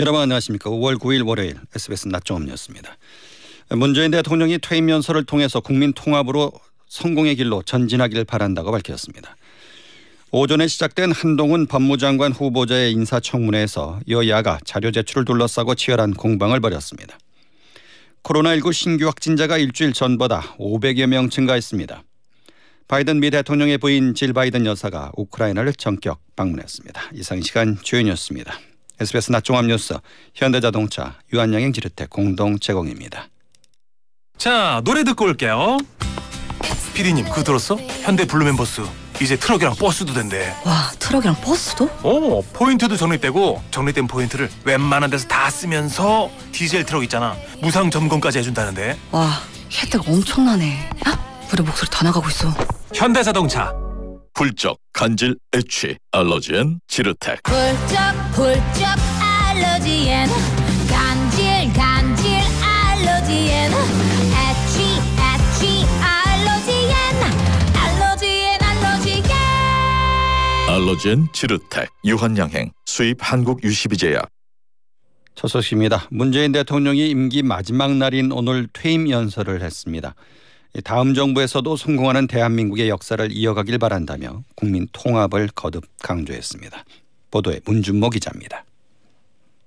여러분 안녕하십니까. 5월 9일 월요일 SBS 낮종업이었습니다. 문재인 대통령이 퇴임 연설을 통해서 국민 통합으로 성공의 길로 전진하길 바란다고 밝혔습니다. 오전에 시작된 한동훈 법무장관 후보자의 인사청문회에서 여야가 자료 제출을 둘러싸고 치열한 공방을 벌였습니다. 코로나19 신규 확진자가 일주일 전보다 500여 명 증가했습니다. 바이든 미 대통령의 부인 질 바이든 여사가 우크라이나를 전격 방문했습니다. 이상 시간 주연이었습니다. SBS 낮종합 뉴스 현대자동차 유한양행 지르텍 공동 제공입니다. 자 노래 듣고 올게요. 피디님 그거 들었어? 현대 블루멤버스 이제 트럭이랑 버스도 된대. 와 트럭이랑 버스도? 어 포인트도 적립되고 적립된 포인트를 웬만한 데서 다 쓰면서 디젤 트럭 있잖아 무상 점검까지 해준다는데. 와 혜택 엄청나네. 헉, 우리 목소리 다 나가고 있어. 현대자동차. 훌쩍 간질 애취 알러지엔 지르텍 훌쩍 훌쩍 알러지엔 간질 간질 알러지엔 애취 애취 알러지엔 알러지엔 알러지엔 알러지엔 지르텍 유한양행 수입 한국 유시비제약 첫 소식입니다. 문재인 대통령이 임기 마지막 날인 오늘 퇴임 연설을 했습니다. 다음 정부에서도 성공하는 대한민국의 역사를 이어가길 바란다며 국민 통합을 거듭 강조했습니다. 보도에 문준모 기자입니다.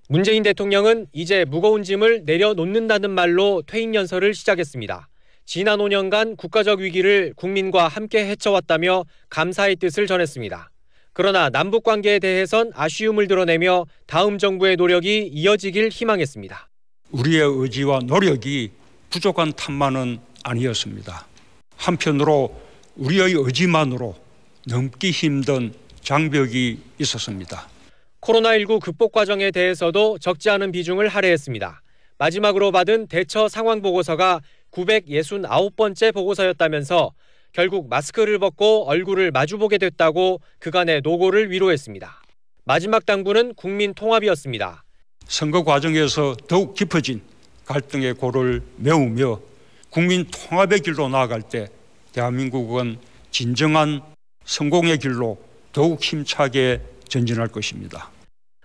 문재인 대통령은 이제 무거운 짐을 내려놓는다는 말로 퇴임 연설을 시작했습니다. 지난 5년간 국가적 위기를 국민과 함께 헤쳐왔다며 감사의 뜻을 전했습니다. 그러나 남북 관계에 대해선 아쉬움을 드러내며 다음 정부의 노력이 이어지길 희망했습니다. 우리의 의지와 노력이 부족한 탓만은 아니었습니다. 한편으로 우리의 의지만으로 넘기 힘든 장벽이 있었습니다. 코로나19 극복 과정에 대해서도 적지 않은 비중을 할애했습니다. 마지막으로 받은 대처 상황 보고서가 969번째 보고서였다면서 결국 마스크를 벗고 얼굴을 마주보게 됐다고 그간의 노고를 위로했습니다. 마지막 당부는 국민 통합이었습니다. 선거 과정에서 더욱 깊어진 갈등의 고를 메우며 국민 통합의 길로 나아갈 때 대한민국은 진정한 성공의 길로 더욱 힘차게 전진할 것입니다.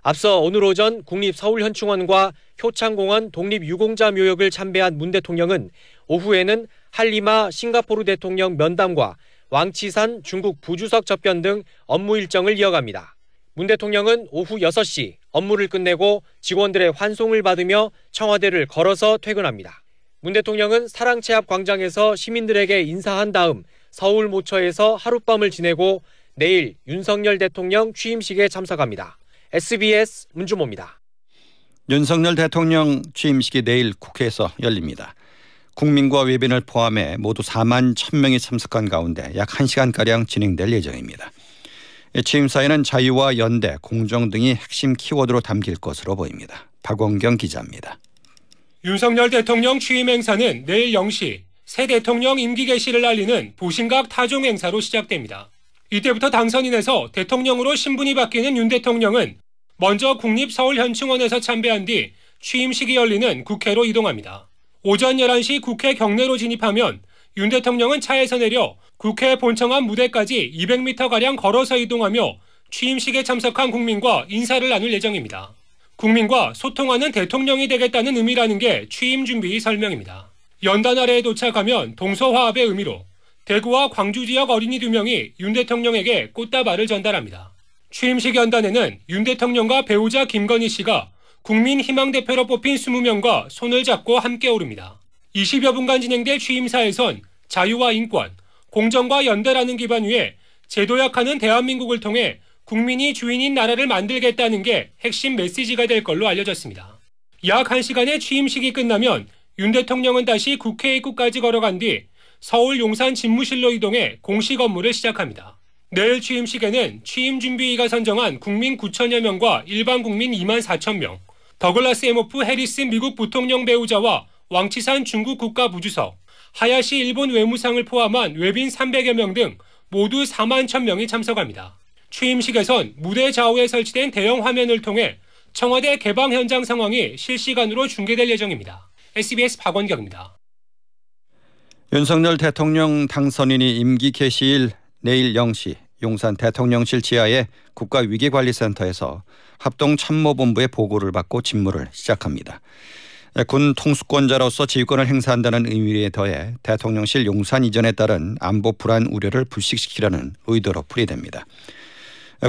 앞서 오늘 오전 국립서울현충원과 효창공원 독립유공자 묘역을 참배한 문 대통령은 오후에는 할리마 싱가포르 대통령 면담과 왕치산 중국 부주석 접견 등 업무 일정을 이어갑니다. 문 대통령은 오후 6시 업무를 끝내고 직원들의 환송을 받으며 청와대를 걸어서 퇴근합니다. 문 대통령은 사랑채합 광장에서 시민들에게 인사한 다음 서울 모처에서 하룻밤을 지내고 내일 윤석열 대통령 취임식에 참석합니다. SBS 문주모입니다. 윤석열 대통령 취임식이 내일 국회에서 열립니다. 국민과 외빈을 포함해 모두 4만 1,000명이 참석한 가운데 약 1시간가량 진행될 예정입니다. 취임사에는 자유와 연대, 공정 등이 핵심 키워드로 담길 것으로 보입니다. 박원경 기자입니다. 윤석열 대통령 취임 행사는 내일 0시 새 대통령 임기 개시를 알리는 보신각 타종 행사로 시작됩니다. 이때부터 당선인에서 대통령으로 신분이 바뀌는 윤 대통령은 먼저 국립서울현충원에서 참배한 뒤 취임식이 열리는 국회로 이동합니다. 오전 11시 국회 경내로 진입하면 윤 대통령은 차에서 내려 국회 본청 앞 무대까지 200m가량 걸어서 이동하며 취임식에 참석한 국민과 인사를 나눌 예정입니다. 국민과 소통하는 대통령이 되겠다는 의미라는 게 취임 준비 설명입니다. 연단 아래에 도착하면 동서화합의 의미로 대구와 광주 지역 어린이 두 명이 윤 대통령에게 꽃다발을 전달합니다. 취임식 연단에는 윤 대통령과 배우자 김건희 씨가 국민 희망 대표로 뽑힌 20명과 손을 잡고 함께 오릅니다. 20여 분간 진행될 취임사에선 자유와 인권, 공정과 연대라는 기반 위에 제도약하는 대한민국을 통해 국민이 주인인 나라를 만들겠다는 게 핵심 메시지가 될 걸로 알려졌습니다. 약 1시간의 취임식이 끝나면 윤 대통령은 다시 국회 입구까지 걸어간 뒤 서울 용산 집무실로 이동해 공식 업무를 시작합니다. 내일 취임식에는 취임 준비위가 선정한 국민 9천여 명과 일반 국민 2만 4천 명, 더글라스 에모프 해리스 미국 부통령 배우자와 왕치산 중국 국가부주석, 하야시 일본 외무상을 포함한 외빈 300여 명 등 모두 4만 1천 명이 참석합니다. 취임식에선 무대 좌우에 설치된 대형 화면을 통해 청와대 개방 현장 상황이 실시간으로 중계될 예정입니다. SBS 박원경입니다. 윤석열 대통령 당선인이 임기 개시일 내일 0시 용산 대통령실 지하의 국가위기관리센터에서 합동참모본부의 보고를 받고 직무를 시작합니다. 군 통수권자로서 지휘권을 행사한다는 의미에 더해 대통령실 용산 이전에 따른 안보 불안 우려를 불식시키려는 의도로 풀이됩니다.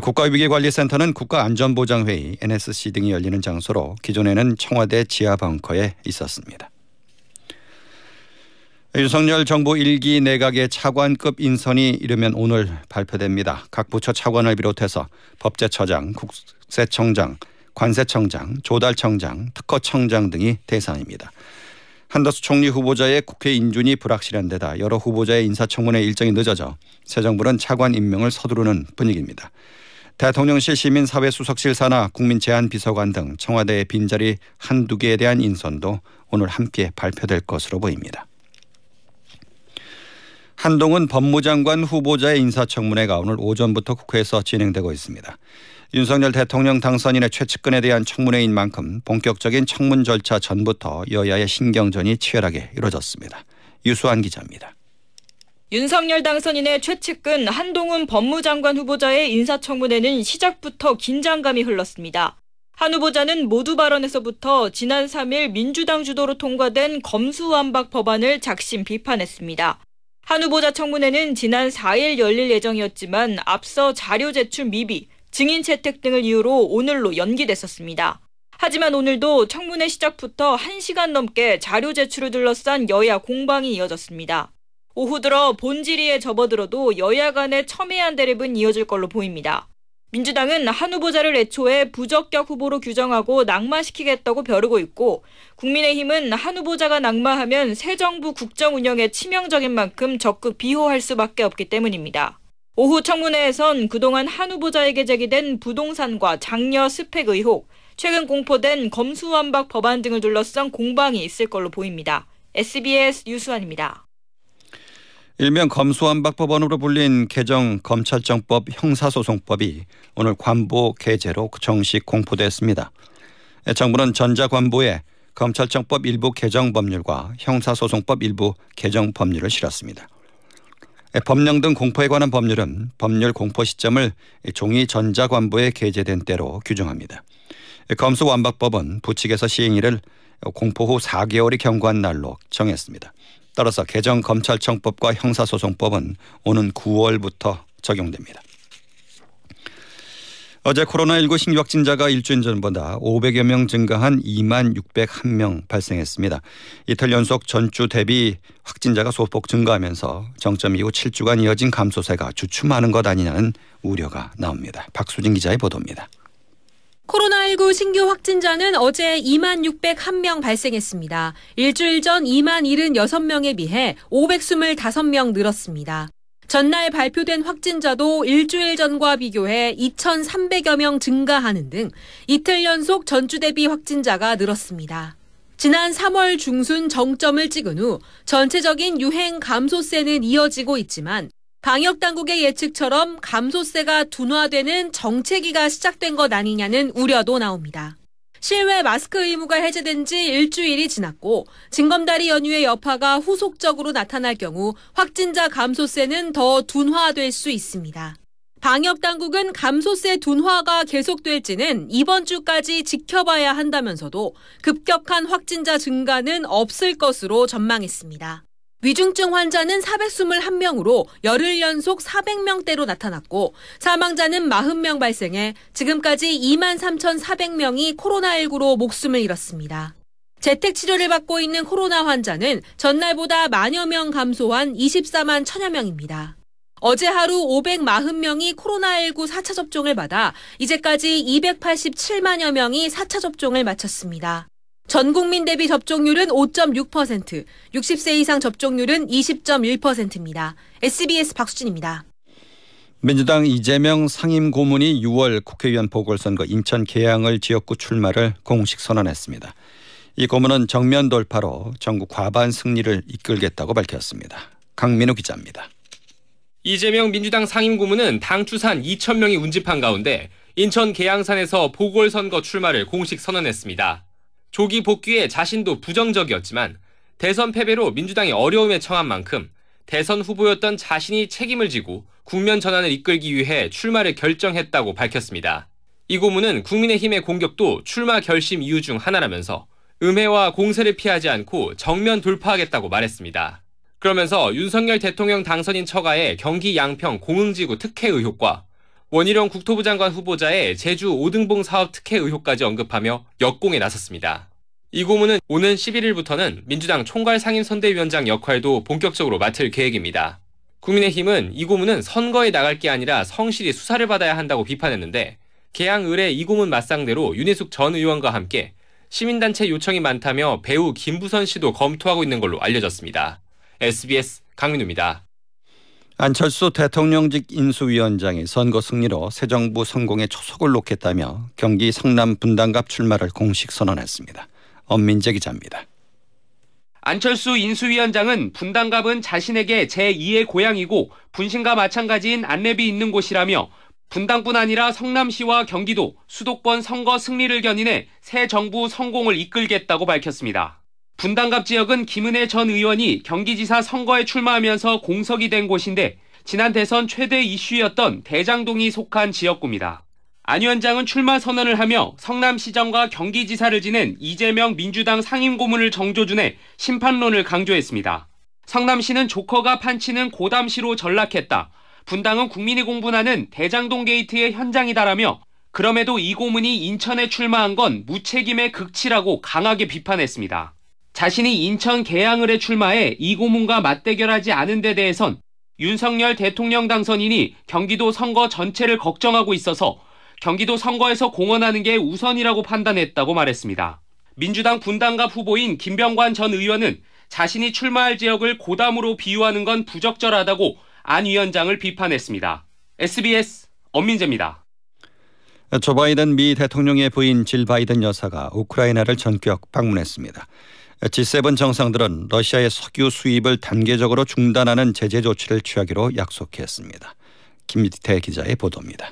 국가위기관리센터는 국가안전보장회의 NSC 등이 열리는 장소로 기존에는 청와대 지하 벙커에 있었습니다. 윤석열 정부 일기 내각의 차관급 인선이 이르면 오늘 발표됩니다. 각 부처 차관을 비롯해서 법제처장, 국세청장, 관세청장, 조달청장, 특허청장 등이 대상입니다. 한다수 총리 후보자의 국회 인준이 불확실한 데다 여러 후보자의 인사청문회 일정이 늦어져 새 정부는 차관 임명을 서두르는 분위기입니다. 대통령실 시민사회수석실 산하 국민제안비서관 등 청와대의 빈자리 한두 개에 대한 인선도 오늘 함께 발표될 것으로 보입니다. 한동훈 법무장관 후보자의 인사청문회가 오늘 오전부터 국회에서 진행되고 있습니다. 윤석열 대통령 당선인의 최측근에 대한 청문회인 만큼 본격적인 청문 절차 전부터 여야의 신경전이 치열하게 이뤄졌습니다. 유수한 기자입니다. 윤석열 당선인의 최측근 한동훈 법무장관 후보자의 인사청문회는 시작부터 긴장감이 흘렀습니다. 한 후보자는 모두 발언에서부터 지난 3일 민주당 주도로 통과된 검수완박 법안을 작심 비판했습니다. 한 후보자 청문회는 지난 4일 열릴 예정이었지만 앞서 자료 제출 미비, 증인 채택 등을 이유로 오늘로 연기됐었습니다. 하지만 오늘도 청문회 시작부터 1시간 넘게 자료 제출을 둘러싼 여야 공방이 이어졌습니다. 오후 들어 본질의에 접어들어도 여야 간의 첨예한 대립은 이어질 걸로 보입니다. 민주당은 한 후보자를 애초에 부적격 후보로 규정하고 낙마시키겠다고 벼르고 있고 국민의힘은 한 후보자가 낙마하면 새 정부 국정 운영에 치명적인 만큼 적극 비호할 수밖에 없기 때문입니다. 오후 청문회에선 그동안 한 후보자에게 제기된 부동산과 장녀 스펙 의혹, 최근 공포된 검수완박 법안 등을 둘러싼 공방이 있을 걸로 보입니다. SBS 유수환입니다. 일명 검수완박법원으로 불린 개정 검찰청법 형사소송법이 오늘 관보 개제로 정식 공포됐습니다. 정부는 전자관보에 검찰청법 일부 개정 법률과 형사소송법 일부 개정 법률을 실었습니다. 법령 등 공포에 관한 법률은 법률 공포 시점을 종이 전자관보에 게재된 때로 규정합니다. 검수완박법은 부칙에서 시행일을 공포 후 4개월이 경과한 날로 정했습니다. 따라서 개정 검찰청법과 형사소송법은 오는 9월부터 적용됩니다. 어제 코로나19 신규 확진자가 일주일 전보다 500여 명 증가한 2만 601명 발생했습니다. 이틀 연속 전주 대비 확진자가 소폭 증가하면서 정점 이후 7주간 이어진 감소세가 주춤하는 것 아니냐는 우려가 나옵니다. 박수진 기자의 보도입니다. 코로나19 신규 확진자는 어제 2만 601명 발생했습니다. 일주일 전 2만 76명에 비해 525명 늘었습니다. 전날 발표된 확진자도 일주일 전과 비교해 2,300여 명 증가하는 등 이틀 연속 전주 대비 확진자가 늘었습니다. 지난 3월 중순 정점을 찍은 후 전체적인 유행 감소세는 이어지고 있지만 방역 당국의 예측처럼 감소세가 둔화되는 정체기가 시작된 것 아니냐는 우려도 나옵니다. 실외 마스크 의무가 해제된 지 일주일이 지났고 징검다리 연휴의 여파가 후속적으로 나타날 경우 확진자 감소세는 더 둔화될 수 있습니다. 방역 당국은 감소세 둔화가 계속될지는 이번 주까지 지켜봐야 한다면서도 급격한 확진자 증가는 없을 것으로 전망했습니다. 위중증 환자는 421명으로 열흘 연속 400명대로 나타났고 사망자는 40명 발생해 지금까지 2만 3,400명이 코로나19로 목숨을 잃었습니다. 재택 치료를 받고 있는 코로나 환자는 전날보다 만여 명 감소한 24만 천여 명입니다. 어제 하루 540명이 코로나19 4차 접종을 받아 이제까지 287만여 명이 4차 접종을 마쳤습니다. 전 국민 대비 접종률은 5.6%, 60세 이상 접종률은 20.1%입니다. SBS 박수진입니다. 민주당 이재명 상임 고문이 6월 국회의원 보궐선거 인천 계양을 지역구 출마를 공식 선언했습니다. 이 고문은 정면 돌파로 전국 과반 승리를 이끌겠다고 밝혔습니다. 강민우 기자입니다. 이재명 민주당 상임 고문은 당 추산 2천 명이 운집한 가운데 인천 계양산에서 보궐선거 출마를 공식 선언했습니다. 조기 복귀에 자신도 부정적이었지만 대선 패배로 민주당이 어려움에 처한 만큼 대선 후보였던 자신이 책임을 지고 국면 전환을 이끌기 위해 출마를 결정했다고 밝혔습니다. 이 고문은 국민의힘의 공격도 출마 결심 이유 중 하나라면서 음해와 공세를 피하지 않고 정면 돌파하겠다고 말했습니다. 그러면서 윤석열 대통령 당선인 처가의 경기 양평 공흥지구 특혜 의혹과 원희룡 국토부 장관 후보자의 제주 오등봉 사업 특혜 의혹까지 언급하며 역공에 나섰습니다. 이 고문은 오는 11일부터는 민주당 총괄 상임선대위원장 역할도 본격적으로 맡을 계획입니다. 국민의힘은 이 고문은 선거에 나갈 게 아니라 성실히 수사를 받아야 한다고 비판했는데 개항 의뢰 이 고문 맞상대로 윤희숙 전 의원과 함께 시민단체 요청이 많다며 배우 김부선 씨도 검토하고 있는 걸로 알려졌습니다. SBS 강민우입니다. 안철수 대통령직 인수위원장이 선거 승리로 새 정부 성공에 초석을 놓겠다며 경기 성남 분당갑 출마를 공식 선언했습니다. 엄민재 기자입니다. 안철수 인수위원장은 분당갑은 자신에게 제2의 고향이고 분신과 마찬가지인 안랩이 있는 곳이라며 분당뿐 아니라 성남시와 경기도 수도권 선거 승리를 견인해 새 정부 성공을 이끌겠다고 밝혔습니다. 분당갑 지역은 김은혜 전 의원이 경기지사 선거에 출마하면서 공석이 된 곳인데 지난 대선 최대 이슈였던 대장동이 속한 지역구입니다. 안 위원장은 출마 선언을 하며 성남시장과 경기지사를 지낸 이재명 민주당 상임고문을 정조준해 심판론을 강조했습니다. 성남시는 조커가 판치는 고담시로 전락했다. 분당은 국민이 공분하는 대장동 게이트의 현장이다라며 그럼에도 이 고문이 인천에 출마한 건 무책임의 극치라고 강하게 비판했습니다. 자신이 인천 계양을에 출마해 이 고문과 맞대결하지 않은 데 대해선 윤석열 대통령 당선인이 경기도 선거 전체를 걱정하고 있어서 경기도 선거에서 공헌하는 게 우선이라고 판단했다고 말했습니다. 민주당 분당갑 후보인 김병관 전 의원은 자신이 출마할 지역을 고담으로 비유하는 건 부적절하다고 안 위원장을 비판했습니다. SBS 엄민재입니다. 조 바이든 미 대통령의 부인 질 바이든 여사가 우크라이나를 전격 방문했습니다. G7 정상들은 러시아의 석유 수입을 단계적으로 중단하는 제재 조치를 취하기로 약속했습니다. 김미태 기자의 보도입니다.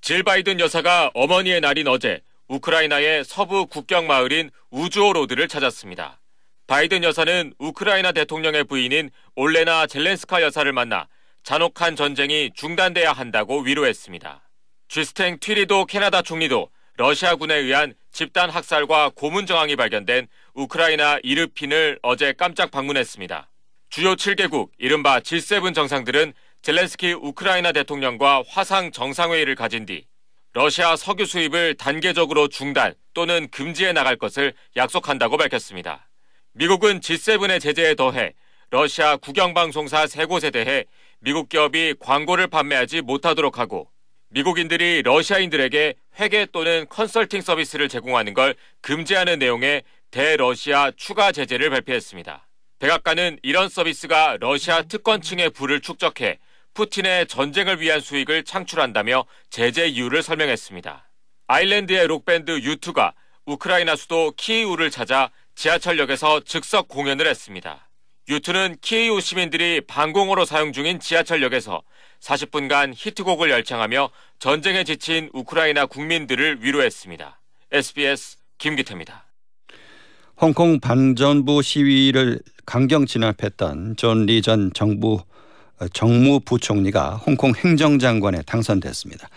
질 바이든 여사가 어머니의 날인 어제 우크라이나의 서부 국경 마을인 우주오로드를 찾았습니다. 바이든 여사는 우크라이나 대통령의 부인인 올레나 젤렌스카 여사를 만나 잔혹한 전쟁이 중단돼야 한다고 위로했습니다. 쥐스탱 튀리도 캐나다 총리도 러시아군에 의한 집단 학살과 고문 정황이 발견된 우크라이나 이르핀을 어제 깜짝 방문했습니다. 주요 7개국 이른바 G7 정상들은 젤렌스키 우크라이나 대통령과 화상 정상회의를 가진 뒤 러시아 석유 수입을 단계적으로 중단 또는 금지해 나갈 것을 약속한다고 밝혔습니다. 미국은 G7의 제재에 더해 러시아 국영방송사 세 곳에 대해 미국 기업이 광고를 판매하지 못하도록 하고 미국인들이 러시아인들에게 회계 또는 컨설팅 서비스를 제공하는 걸 금지하는 내용의 대러시아 추가 제재를 발표했습니다. 백악관은 이런 서비스가 러시아 특권층의 부를 축적해 푸틴의 전쟁을 위한 수익을 창출한다며 제재 이유를 설명했습니다. 아일랜드의 록밴드 유투가 우크라이나 수도 키이우를 찾아 지하철역에서 즉석 공연을 했습니다. 유투는 키이우 시민들이 방공호로 사용 중인 지하철역에서 40분간 히트곡을 열창하며 전쟁에 지친 우크라이나 국민들을 위로했습니다. SBS 김기태입니다. 홍콩 반정부 시위를 강경 진압했던 존 리 전 정부 정무부총리가 홍콩 행정장관에 당선됐습니다.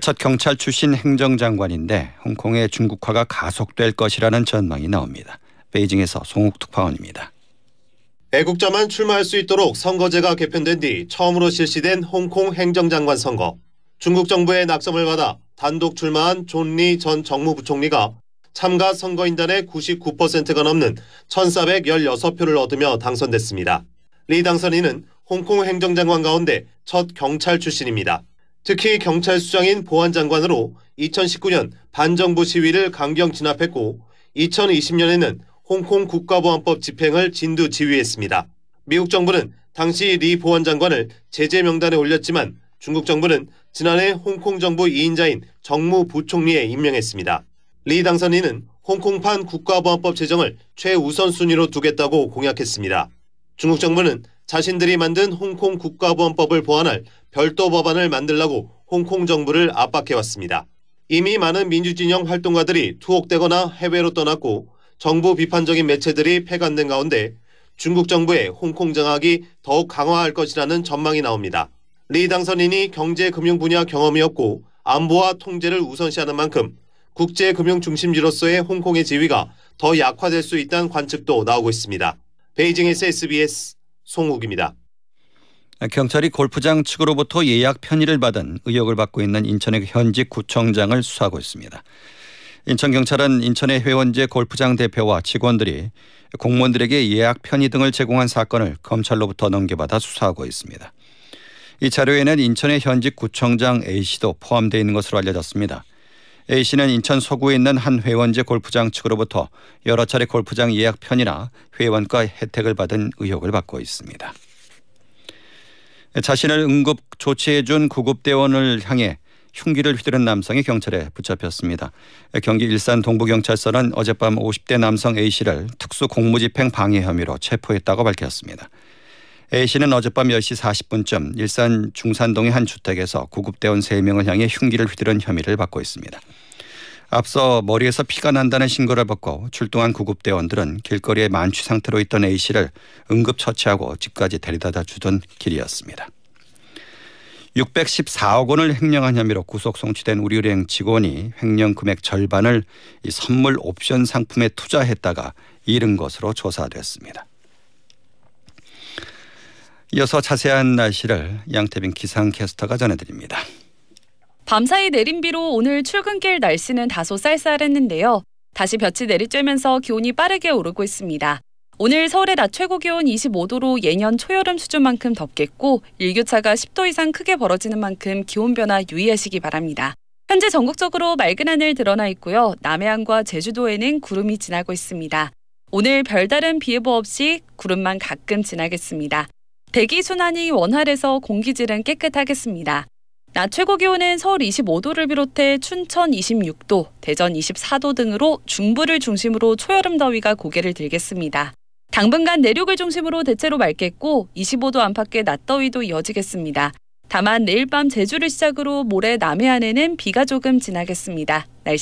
첫 경찰 출신 행정장관인데 홍콩의 중국화가 가속될 것이라는 전망이 나옵니다. 베이징에서 송욱 특파원입니다. 애국자만 출마할 수 있도록 선거제가 개편된 뒤 처음으로 실시된 홍콩 행정장관 선거. 중국 정부의 낙점을 받아 단독 출마한 존리 전 정무부총리가 참가 선거인단의 99%가 넘는 1,416표를 얻으며 당선됐습니다. 리 당선인은 홍콩 행정장관 가운데 첫 경찰 출신입니다. 특히 경찰 수장인 보안장관으로 2019년 반정부 시위를 강경 진압했고 2020년에는 홍콩 국가보안법 집행을 진두 지휘했습니다. 미국 정부는 당시 리 보안 장관을 제재 명단에 올렸지만 중국 정부는 지난해 홍콩 정부 2인자인 정무 부총리에 임명했습니다. 리 당선인은 홍콩판 국가보안법 제정을 최우선 순위로 두겠다고 공약했습니다. 중국 정부는 자신들이 만든 홍콩 국가보안법을 보완할 별도 법안을 만들라고 홍콩 정부를 압박해왔습니다. 이미 많은 민주진영 활동가들이 투옥되거나 해외로 떠났고 정부 비판적인 매체들이 폐간된 가운데 중국 정부의 홍콩 장악이 더욱 강화할 것이라는 전망이 나옵니다. 리 당선인이 경제 금융 분야 경험이 없고 안보와 통제를 우선시하는 만큼 국제 금융 중심지로서의 홍콩의 지위가 더 약화될 수 있다는 관측도 나오고 있습니다. 베이징에서 SBS 송욱입니다. 경찰이 골프장 측으로부터 예약 편의를 받은 의혹을 받고 있는 인천의 현직 구청장을 수사하고 있습니다. 인천경찰은 인천의 회원제 골프장 대표와 직원들이 공무원들에게 예약 편의 등을 제공한 사건을 검찰로부터 넘겨받아 수사하고 있습니다. 이 자료에는 인천의 현직 구청장 A씨도 포함되어 있는 것으로 알려졌습니다. A씨는 인천 서구에 있는 한 회원제 골프장 측으로부터 여러 차례 골프장 예약 편이나 회원과 혜택을 받은 의혹을 받고 있습니다. 자신을 응급 조치해준 구급대원을 향해 흉기를 휘두른 남성이 경찰에 붙잡혔습니다. 경기 일산 동부경찰서는 어젯밤 50대 남성 A씨를 특수 공무집행 방해 혐의로 체포했다고 밝혔습니다. A씨는 어젯밤 10시 40분쯤 일산 중산동의 한 주택에서 구급대원 3명을 향해 흉기를 휘두른 혐의를 받고 있습니다. 앞서 머리에서 피가 난다는 신고를 받고 출동한 구급대원들은 길거리에 만취 상태로 있던 A씨를 응급처치하고 집까지 데려다 주던 길이었습니다. 614억 원을 횡령한 혐의로 구속 송치된 우리은행 직원이 횡령 금액 절반을 이 선물 옵션 상품에 투자했다가 잃은 것으로 조사됐습니다. 이어서 자세한 날씨를 양태빈 기상캐스터가 전해드립니다. 밤사이 내린 비로 오늘 출근길 날씨는 다소 쌀쌀했는데요. 다시 볕이 내리쬐면서 기온이 빠르게 오르고 있습니다. 오늘 서울의 낮 최고 기온 25도로 예년 초여름 수준만큼 덥겠고 일교차가 10도 이상 크게 벌어지는 만큼 기온 변화 유의하시기 바랍니다. 현재 전국적으로 맑은 하늘 드러나 있고요. 남해안과 제주도에는 구름이 지나고 있습니다. 오늘 별다른 비 예보 없이 구름만 가끔 지나겠습니다. 대기 순환이 원활해서 공기질은 깨끗하겠습니다. 낮 최고 기온은 서울 25도를 비롯해 춘천 26도, 대전 24도 등으로 중부를 중심으로 초여름 더위가 고개를 들겠습니다. 당분간 내륙을 중심으로 대체로 맑겠고 25도 안팎의 낮더위도 이어지겠습니다. 다만 내일 밤 제주를 시작으로 모레 남해안에는 비가 조금 지나겠습니다.